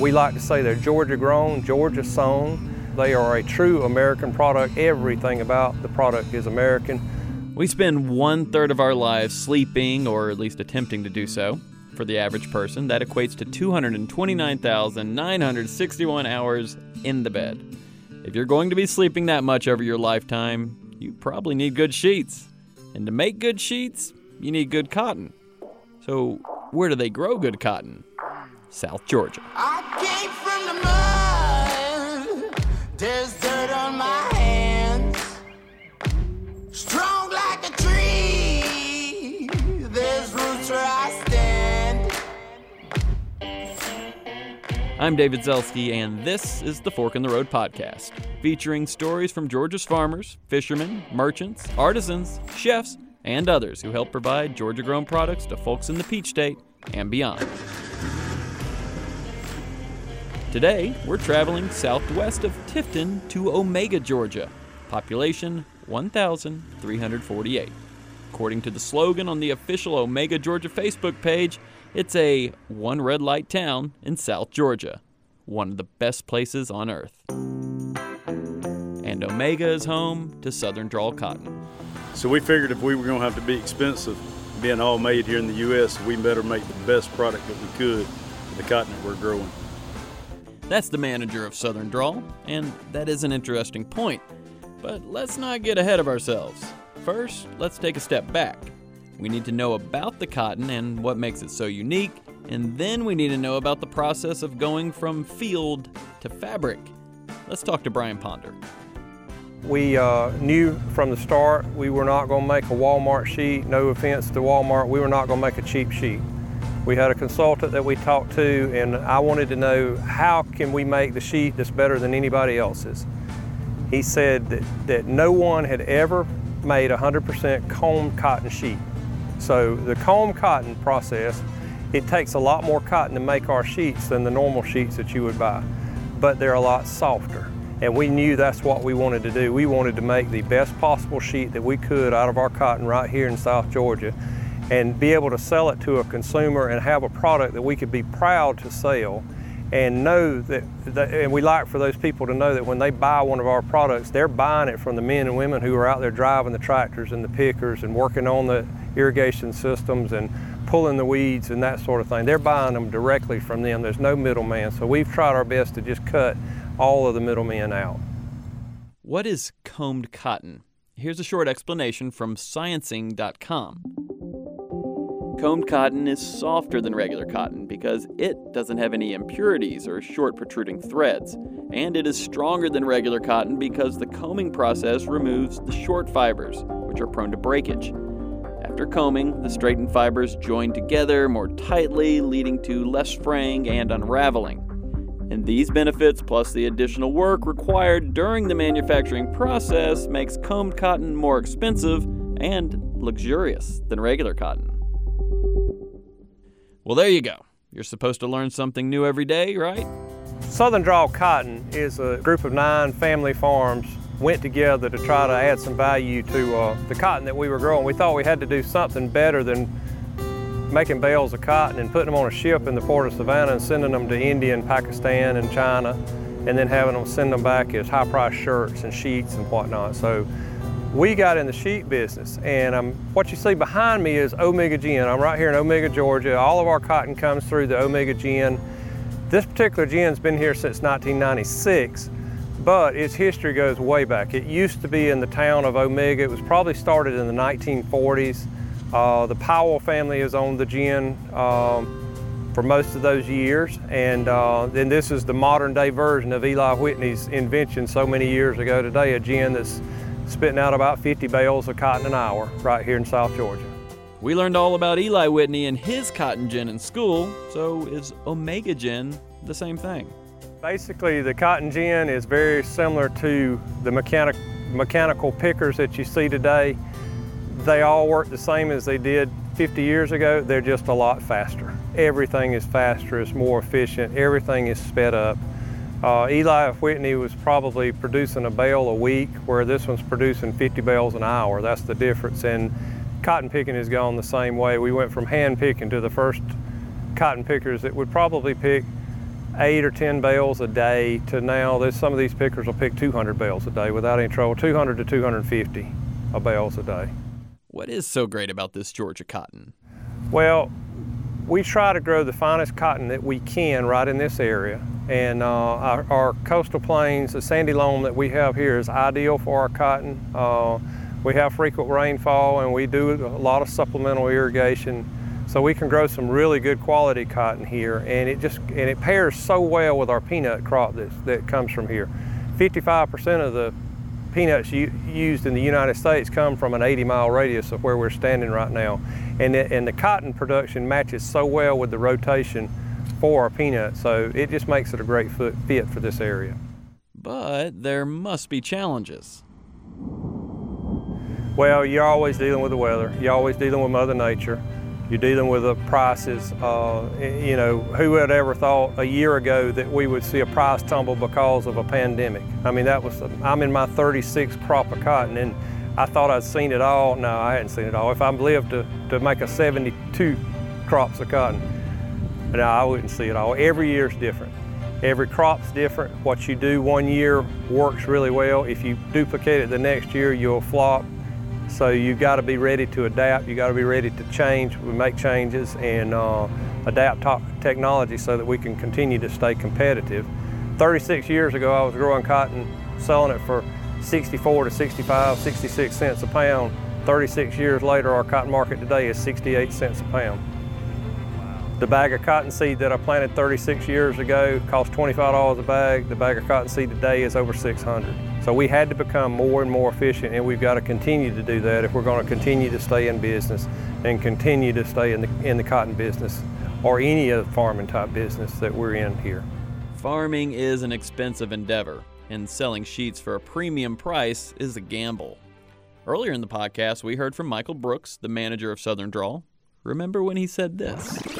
We like to say they're Georgia grown, Georgia sewn. They are a true American product. Everything about the product is American. We spend one third of our lives sleeping, or at least attempting to do so. For the average person, that equates to 229,961 hours in the bed. If you're going to be sleeping that much over your lifetime, you probably need good sheets. And to make good sheets, you need good cotton. So, where do they grow good cotton? South Georgia. There's dirt on my hands. Strong like a tree. There's roots where I stand. I'm David Zelski, and this is the Fork in the Road podcast, featuring stories from Georgia's farmers, fishermen, merchants, artisans, chefs, and others who help provide Georgia grown products to folks in the Peach State and beyond. Today, we're traveling southwest of Tifton to Omega, Georgia. Population 1,348. According to the slogan on the official Omega, Georgia Facebook page, it's a one red light town in South Georgia, one of the best places on earth. And Omega is home to Southern Drawl cotton. So we figured if we were going to have to be expensive, being all made here in the U.S., we better make the best product that we could for the cotton that we're growing. That's the manager of Southern Drawl, and that is an interesting point. But let's not get ahead of ourselves. First, let's take a step back. We need to know about the cotton and what makes it so unique, and then we need to know about the process of going from field to fabric. Let's talk to Brian Ponder. We uh, knew from the start we were not going to make a Walmart sheet. No offense to Walmart, we were not going to make a cheap sheet. We had a consultant that we talked to, and I wanted to know how can we make the sheet that's better than anybody else's. He said that, that no one had ever made 100% comb cotton sheet. So the comb cotton process, it takes a lot more cotton to make our sheets than the normal sheets that you would buy, but they're a lot softer. And we knew that's what we wanted to do. We wanted to make the best possible sheet that we could out of our cotton right here in South Georgia and be able to sell it to a consumer and have a product that we could be proud to sell and know that, that, and we like for those people to know that when they buy one of our products, they're buying it from the men and women who are out there driving the tractors and the pickers and working on the irrigation systems and pulling the weeds and that sort of thing. They're buying them directly from them. There's no middleman. So we've tried our best to just cut all of the middlemen out. What is combed cotton? Here's a short explanation from sciencing.com. Combed cotton is softer than regular cotton because it doesn't have any impurities or short protruding threads, and it is stronger than regular cotton because the combing process removes the short fibers, which are prone to breakage. After combing, the straightened fibers join together more tightly, leading to less fraying and unraveling. And these benefits, plus the additional work required during the manufacturing process, makes combed cotton more expensive and luxurious than regular cotton. Well, there you go. You're supposed to learn something new every day, right? Southern Drawl Cotton is a group of nine family farms went together to try to add some value to uh, the cotton that we were growing. We thought we had to do something better than making bales of cotton and putting them on a ship in the port of Savannah and sending them to India and Pakistan and China and then having them send them back as high price shirts and sheets and whatnot. So we got in the sheet business and um, what you see behind me is Omega Gin. I'm right here in Omega, Georgia. All of our cotton comes through the Omega Gin. This particular gin's been here since 1996, but its history goes way back. It used to be in the town of Omega. It was probably started in the 1940s. Uh, the Powell family has owned the gin um, for most of those years, and uh, then this is the modern day version of Eli Whitney's invention so many years ago today, a gin that's spitting out about 50 bales of cotton an hour right here in South Georgia. We learned all about Eli Whitney and his cotton gin in school, so is Omega Gin the same thing? Basically, the cotton gin is very similar to the mechanic, mechanical pickers that you see today. They all work the same as they did 50 years ago, they're just a lot faster. Everything is faster, it's more efficient, everything is sped up. Uh, Eli Whitney was probably producing a bale a week, where this one's producing 50 bales an hour. That's the difference. And cotton picking has gone the same way. We went from hand picking to the first cotton pickers that would probably pick eight or 10 bales a day to now, there's some of these pickers will pick 200 bales a day without any trouble, 200 to 250 bales a day. What is so great about this Georgia cotton? Well, we try to grow the finest cotton that we can right in this area. And uh, our, our, coastal plains, the sandy loam that we have here is ideal for our cotton. Uh, we have frequent rainfall and we do a lot of supplemental irrigation. So we can grow some really good quality cotton here and it just and it pairs so well with our peanut crop that, that comes from here. 55% of the peanuts used in the United States come from an 80 mile radius of where we're standing right now. And and the cotton production matches so well with the rotation for our peanuts, so it just makes it a great fit for this area. But there must be challenges. Well, you're always dealing with the weather. You're always dealing with Mother Nature. You're dealing with the prices. Uh, you know, who would ever thought a year ago that we would see a price tumble because of a pandemic? I mean, that was, I'm in my 36th crop of cotton and I thought I'd seen it all. No, I hadn't seen it all. If I'm lived to, to make a 72 crops of cotton, no, I wouldn't see it all. Every year is different. Every crop's different. What you do one year works really well. If you duplicate it the next year, you'll flop. So you've got to be ready to adapt. You've got to be ready to change. We make changes and uh, adapt technology so that we can continue to stay competitive. 36 years ago, I was growing cotton, selling it for 64 to 65, 66 cents a pound. 36 years later, our cotton market today is 68 cents a pound. The bag of cottonseed that I planted 36 years ago cost $25 a bag. The bag of cottonseed today is over 600. So we had to become more and more efficient and we've got to continue to do that if we're going to continue to stay in business and continue to stay in the, in the cotton business or any of the farming type business that we're in here. Farming is an expensive endeavor and selling sheets for a premium price is a gamble. Earlier in the podcast, we heard from Michael Brooks, the manager of Southern Drawl. Remember when he said this?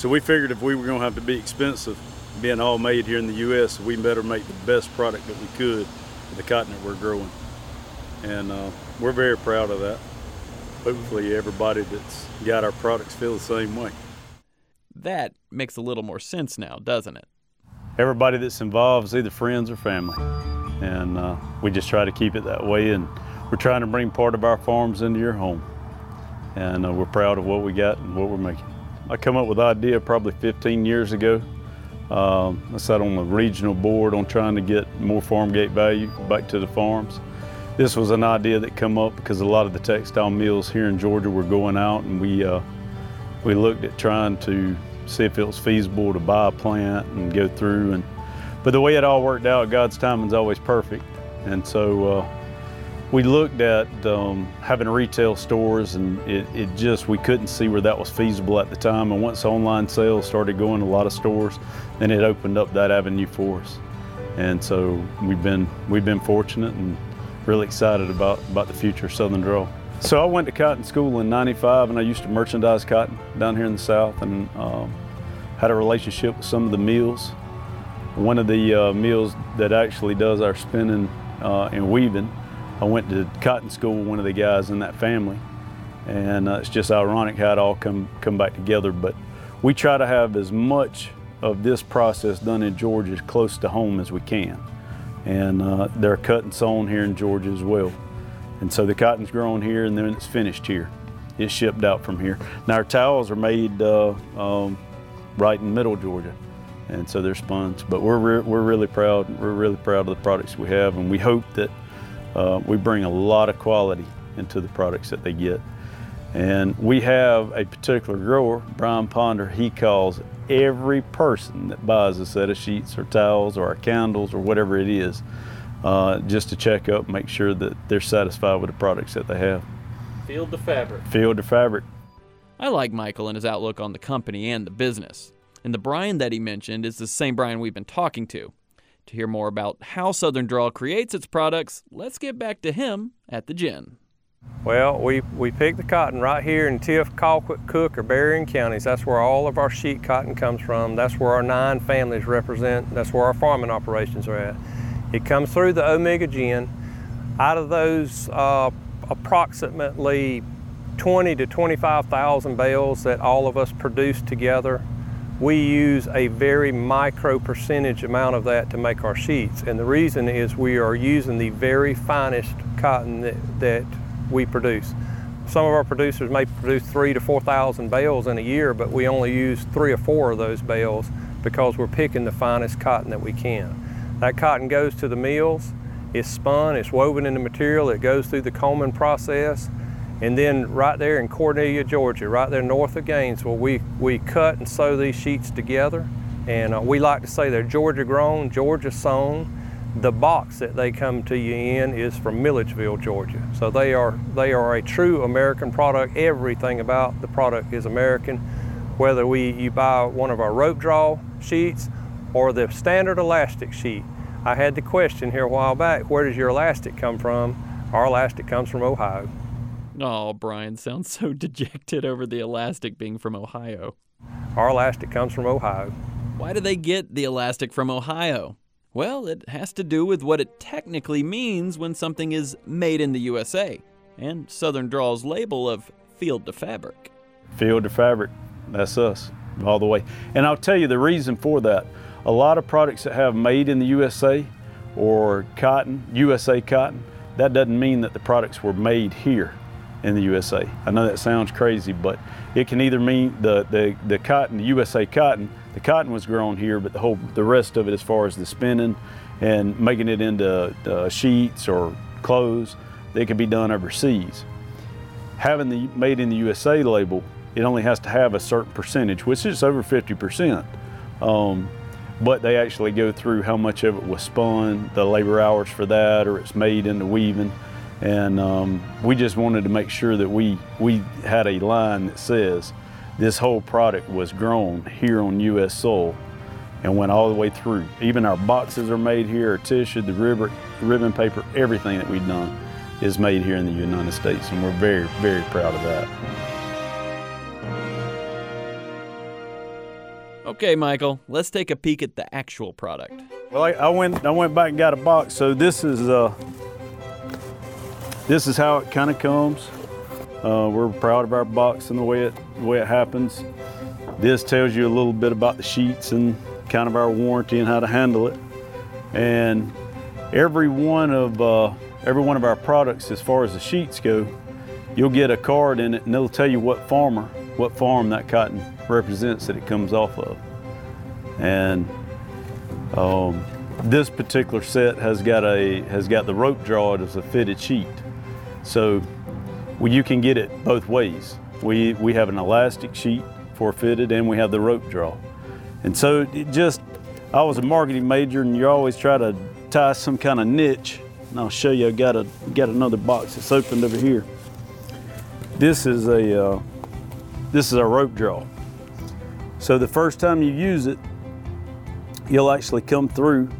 So we figured if we were going to have to be expensive, being all made here in the U.S., we better make the best product that we could with the cotton that we're growing. And uh, we're very proud of that. Hopefully, everybody that's got our products feel the same way. That makes a little more sense now, doesn't it? Everybody that's involved is either friends or family. And uh, we just try to keep it that way. And we're trying to bring part of our farms into your home. And uh, we're proud of what we got and what we're making. I come up with the idea probably 15 years ago um, I sat on the regional board on trying to get more farm gate value back to the farms. This was an idea that come up because a lot of the textile mills here in Georgia were going out and we, uh, we looked at trying to see if it was feasible to buy a plant and go through. And, but the way it all worked out, God's timing is always perfect. And so uh, we looked at um, having retail stores and it, it, just, we couldn't see where that was feasible at the time. And once online sales started going to a lot of stores, then it opened up that avenue for us. And so we've been, we've been fortunate and really excited about, about the future of Southern Drawl. So I went to cotton school in 95 and I used to merchandise cotton down here in the South and um, had a relationship with some of the mills. One of the uh, mills that actually does our spinning uh, and weaving I went to cotton school with one of the guys in that family, and uh, it's just ironic how it all come come back together. But we try to have as much of this process done in Georgia as close to home as we can, and uh, they're cut and sewn here in Georgia as well. And so the cotton's grown here, and then it's finished here. It's shipped out from here. Now our towels are made uh, um, right in middle Georgia and so they're spun. But we're, re we're really proud. We're really proud of the products we have, and we hope that uh, we bring a lot of quality into the products that they get. And we have a particular grower, Brian Ponder, he calls every person that buys a set of sheets or towels or candles or whatever it is, uh, just to check up, make sure that they're satisfied with the products that they have. Field to fabric. Field to fabric. I like Michael and his outlook on the company and the business. And the Brian that he mentioned is the same Brian we've been talking to. To hear more about how Southern Drawl creates its products, let's get back to him at the gin. Well, we, we pick the cotton right here in Tift, Colquitt, Cook, or Berrien counties. That's where all of our sheet cotton comes from. That's where our nine families represent. That's where our farming operations are at. It comes through the Omega Gin. Out of those uh, approximately 20 to 25,000 bales that all of us produce together, we use a very micro percentage amount of that to make our sheets. And the reason is we are using the very finest cotton that, that we produce. Some of our producers may produce three to 4,000 bales in a year, but we only use three or four of those bales because we're picking the finest cotton that we can. That cotton goes to the mills, it's spun, it's woven into material, it goes through the combing process, and then right there in Cornelia, Georgia, right there north of Gainesville, we, we cut and sew these sheets together. And uh, we like to say they're Georgia grown, Georgia sewn. The box that they come to you in is from Milledgeville, Georgia. So they are, they are a true American product. Everything about the product is American. Whether we, you buy one of our rope draw sheets or the standard elastic sheet. I had the question here a while back, where does your elastic come from? Our elastic comes from Ohio. Oh, Brian sounds so dejected over the elastic being from Ohio. Our elastic comes from Ohio. Why do they get the elastic from Ohio? Well, it has to do with what it technically means when something is made in the USA and Southern Drawl's label of field to fabric. Field to fabric, that's us all the way. And I'll tell you the reason for that. A lot of products that have made in the USA or cotton, USA cotton, that doesn't mean that the products were made here in the USA. I know that sounds crazy, but it can either mean the, the, the cotton, the USA cotton, the cotton was grown here, but the whole, the rest of it as far as the spinning and making it into uh, sheets or clothes, they can be done overseas. Having the made in the USA label, it only has to have a certain percentage, which is over 50%. Um, but they actually go through how much of it was spun, the labor hours for that, or it's made into weaving. And um, we just wanted to make sure that we, we had a line that says this whole product was grown here on U.S. soil and went all the way through. Even our boxes are made here, our tissue, the ribbon, ribbon paper, everything that we've done is made here in the United States. And we're very, very proud of that. Okay, Michael, let's take a peek at the actual product. Well, I, I went I went back and got a box. So this is uh, this is how it kind of comes. Uh, we're proud of our box and the way it the way it happens. This tells you a little bit about the sheets and kind of our warranty and how to handle it. And every one of uh, every one of our products, as far as the sheets go, you'll get a card in it, and it'll tell you what farmer, what farm that cotton represents that it comes off of. And um, this particular set has got a has got the rope draw as a fitted sheet, so well, you can get it both ways. We we have an elastic sheet for fitted, and we have the rope draw. And so it just, I was a marketing major, and you always try to tie some kind of niche. And I'll show you. I got a got another box that's opened over here. This is a uh, this is a rope draw. So the first time you use it, you'll actually come through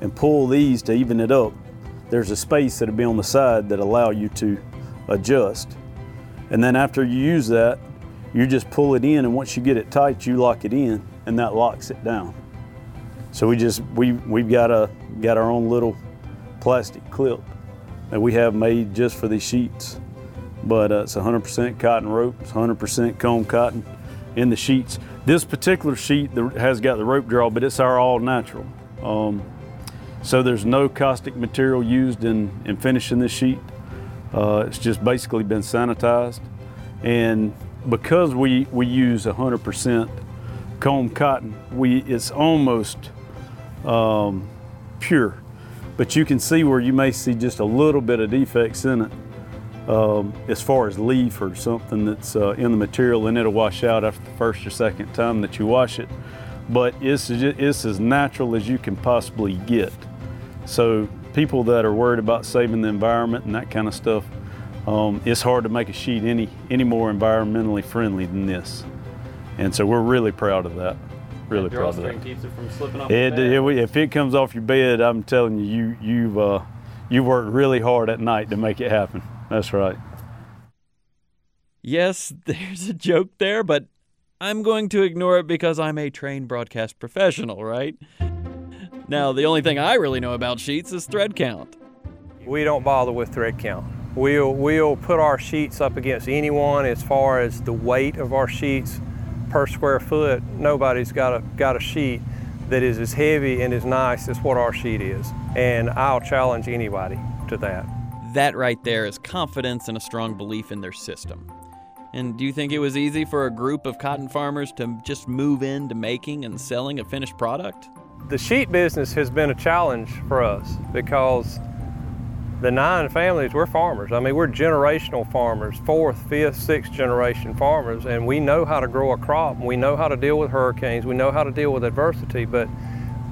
and pull these to even it up. There's a space that'll be on the side that allow you to adjust. And then after you use that, you just pull it in and once you get it tight, you lock it in and that locks it down. So we just we we've got a got our own little plastic clip that we have made just for these sheets. But uh, it's 100% cotton rope, it's 100% comb cotton in the sheets. This particular sheet has got the rope draw, but it's our all natural. Um, so there's no caustic material used in, in finishing this sheet. Uh, it's just basically been sanitized. And because we, we use 100% comb cotton, we, it's almost um, pure. But you can see where you may see just a little bit of defects in it um, as far as leaf or something that's uh, in the material and it'll wash out after the first or second time that you wash it. But it's, it's as natural as you can possibly get. So people that are worried about saving the environment and that kind of stuff, um, it's hard to make a sheet any, any more environmentally friendly than this. And so we're really proud of that. Really proud of that. keeps it from slipping off It, it- if it comes off your bed, I'm telling you, you you've uh, you worked really hard at night to make it happen. That's right. Yes, there's a joke there, but I'm going to ignore it because I'm a trained broadcast professional, right? Now, the only thing I really know about sheets is thread count. We don't bother with thread count. We'll, we'll put our sheets up against anyone as far as the weight of our sheets. per square foot, nobody's got a, got a sheet that is as heavy and as nice as what our sheet is. And I'll challenge anybody to that. That right there is confidence and a strong belief in their system. And do you think it was easy for a group of cotton farmers to just move into making and selling a finished product? The sheet business has been a challenge for us because the nine families, we're farmers. I mean, we're generational farmers, fourth, fifth, sixth generation farmers, and we know how to grow a crop, we know how to deal with hurricanes, we know how to deal with adversity, but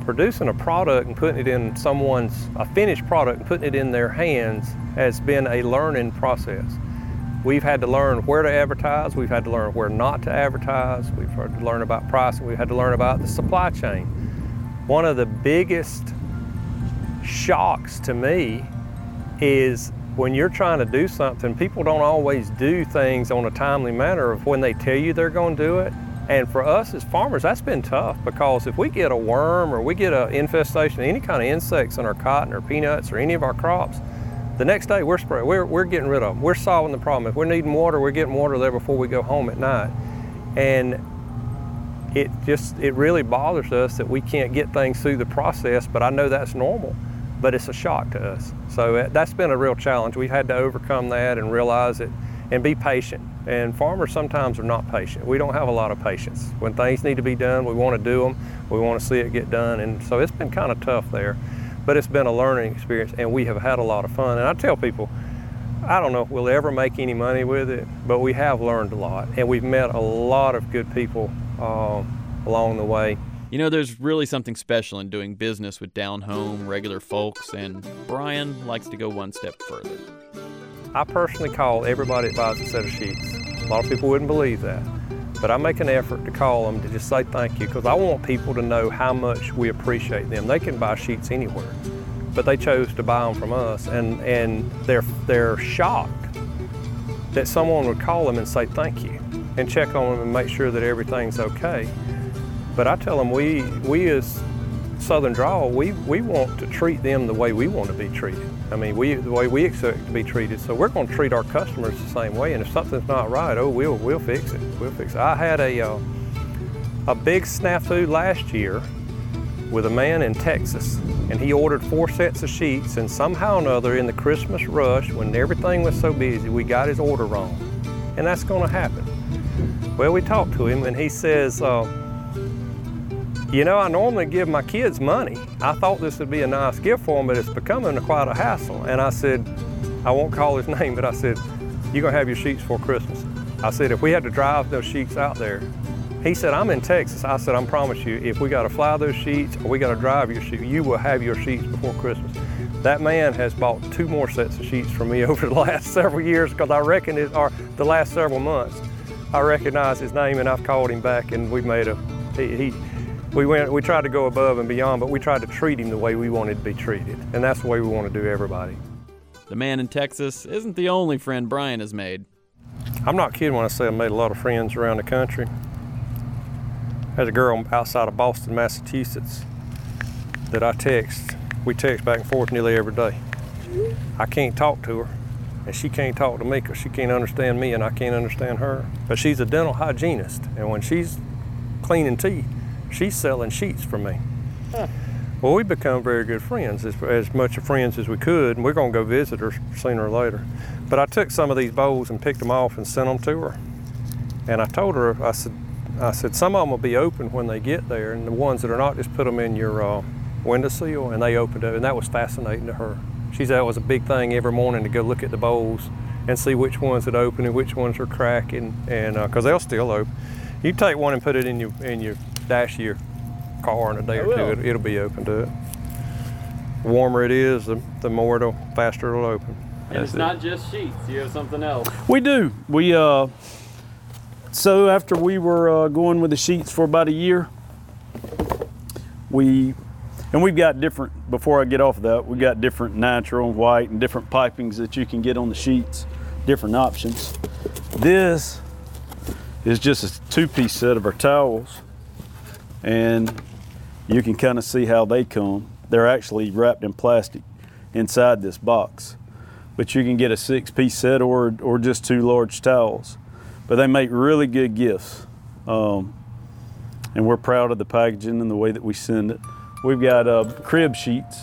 producing a product and putting it in someone's, a finished product and putting it in their hands has been a learning process. We've had to learn where to advertise, we've had to learn where not to advertise, we've had to learn about pricing, we've had to learn about the supply chain. One of the biggest shocks to me is when you're trying to do something, people don't always do things on a timely manner of when they tell you they're going to do it. And for us as farmers, that's been tough because if we get a worm or we get an infestation any kind of insects in our cotton or peanuts or any of our crops, the next day we're spraying, we're, we're getting rid of them. We're solving the problem. If we're needing water, we're getting water there before we go home at night. And it just, it really bothers us that we can't get things through the process, but I know that's normal but it's a shock to us. So uh, that's been a real challenge. We've had to overcome that and realize it and be patient. And farmers sometimes are not patient. We don't have a lot of patience. When things need to be done, we want to do them. We want to see it get done. And so it's been kind of tough there. But it's been a learning experience and we have had a lot of fun. And I tell people, I don't know if we'll ever make any money with it, but we have learned a lot. And we've met a lot of good people um, along the way. You know, there's really something special in doing business with down home, regular folks, and Brian likes to go one step further. I personally call everybody that buys a set of sheets. A lot of people wouldn't believe that. But I make an effort to call them to just say thank you because I want people to know how much we appreciate them. They can buy sheets anywhere, but they chose to buy them from us, and, and they're, they're shocked that someone would call them and say thank you and check on them and make sure that everything's okay. But I tell them we, we as Southern Drawl, we, we want to treat them the way we want to be treated. I mean, we, the way we expect to be treated. So we're going to treat our customers the same way. And if something's not right, oh, we'll, we'll fix it. We'll fix it. I had a, uh, a big snafu last year with a man in Texas, and he ordered four sets of sheets, and somehow or another in the Christmas rush, when everything was so busy, we got his order wrong. And that's going to happen. Well, we talked to him, and he says, uh, you know, I normally give my kids money. I thought this would be a nice gift for them, but it's becoming quite a hassle. And I said, I won't call his name, but I said, you're gonna have your sheets for Christmas. I said, if we had to drive those sheets out there, he said, I'm in Texas. I said, I promise you, if we gotta fly those sheets or we gotta drive your sheets, you will have your sheets before Christmas. That man has bought two more sets of sheets from me over the last several years because I reckon it, or the last several months. I recognize his name and I've called him back and we've made a, he, he we went, we tried to go above and beyond, but we tried to treat him the way we wanted to be treated. And that's the way we want to do everybody. The man in Texas isn't the only friend Brian has made. I'm not kidding when I say I've made a lot of friends around the country. There's a girl outside of Boston, Massachusetts that I text. We text back and forth nearly every day. I can't talk to her, and she can't talk to me because she can't understand me and I can't understand her. But she's a dental hygienist, and when she's cleaning teeth, she's selling sheets for me. Huh. Well, we become very good friends, as, as much of friends as we could, and we're going to go visit her sooner or later. But I took some of these bolls and picked them off and sent them to her. And I told her, I said, I said, some of them will be open when they get there, and the ones that are not, just put them in your uh, windowsill, and they opened it, and that was fascinating to her. She said it was a big thing every morning to go look at the bolls and see which ones had opened and which ones are cracking, and because uh, they'll still open. You take one and put it in your in your dash your car in a day or two, it, will be open to it. The warmer it is, the, the more it'll faster it'll open. And That's it's it. not just sheets. You have something else. We do. We uh. So after we were uh, going with the sheets for about a year, we and we've got different. Before I get off of that, we've got different natural and white and different pipings that you can get on the sheets, different options. This is just a two-piece set of our towels and you can kind of see how they come. They're actually wrapped in plastic inside this box. But you can get a six piece set or, or just two large towels. But they make really good gifts um, and we're proud of the packaging and the way that we send it. We've got uh, crib sheets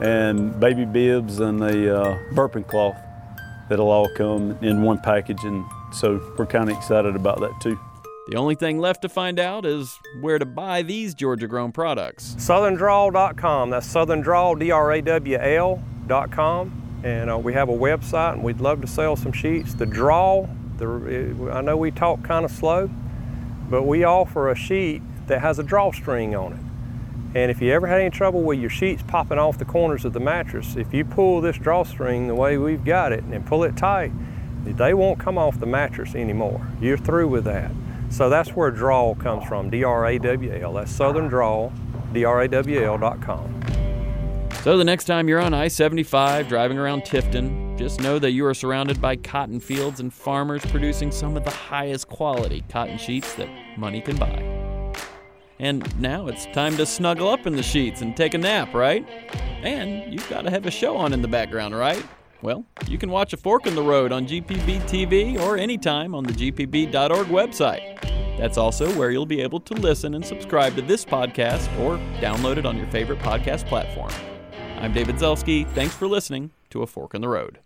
and baby bibs and a uh, burping cloth that'll all come in one package, and so we're kind of excited about that too. The only thing left to find out is where to buy these Georgia grown products. SouthernDrawl.com. That's SouthernDrawl, D-R-A-W-L.com. And uh, we have a website, and we'd love to sell some sheets. The draw, the, I know we talk kind of slow, but we offer a sheet that has a drawstring on it. And if you ever had any trouble with your sheets popping off the corners of the mattress, if you pull this drawstring the way we've got it and pull it tight, they won't come off the mattress anymore. You're through with that. So that's where drawl comes from, D-R-A-W-L. That's Southern Drawl, D-R-A-W-L.com. So the next time you're on I 75 driving around Tifton, just know that you are surrounded by cotton fields and farmers producing some of the highest quality cotton sheets that money can buy. And now it's time to snuggle up in the sheets and take a nap, right? And you've got to have a show on in the background, right? Well, you can watch A Fork in the Road on GPB TV or anytime on the GPB.org website. That's also where you'll be able to listen and subscribe to this podcast or download it on your favorite podcast platform. I'm David Zelski. Thanks for listening to A Fork in the Road.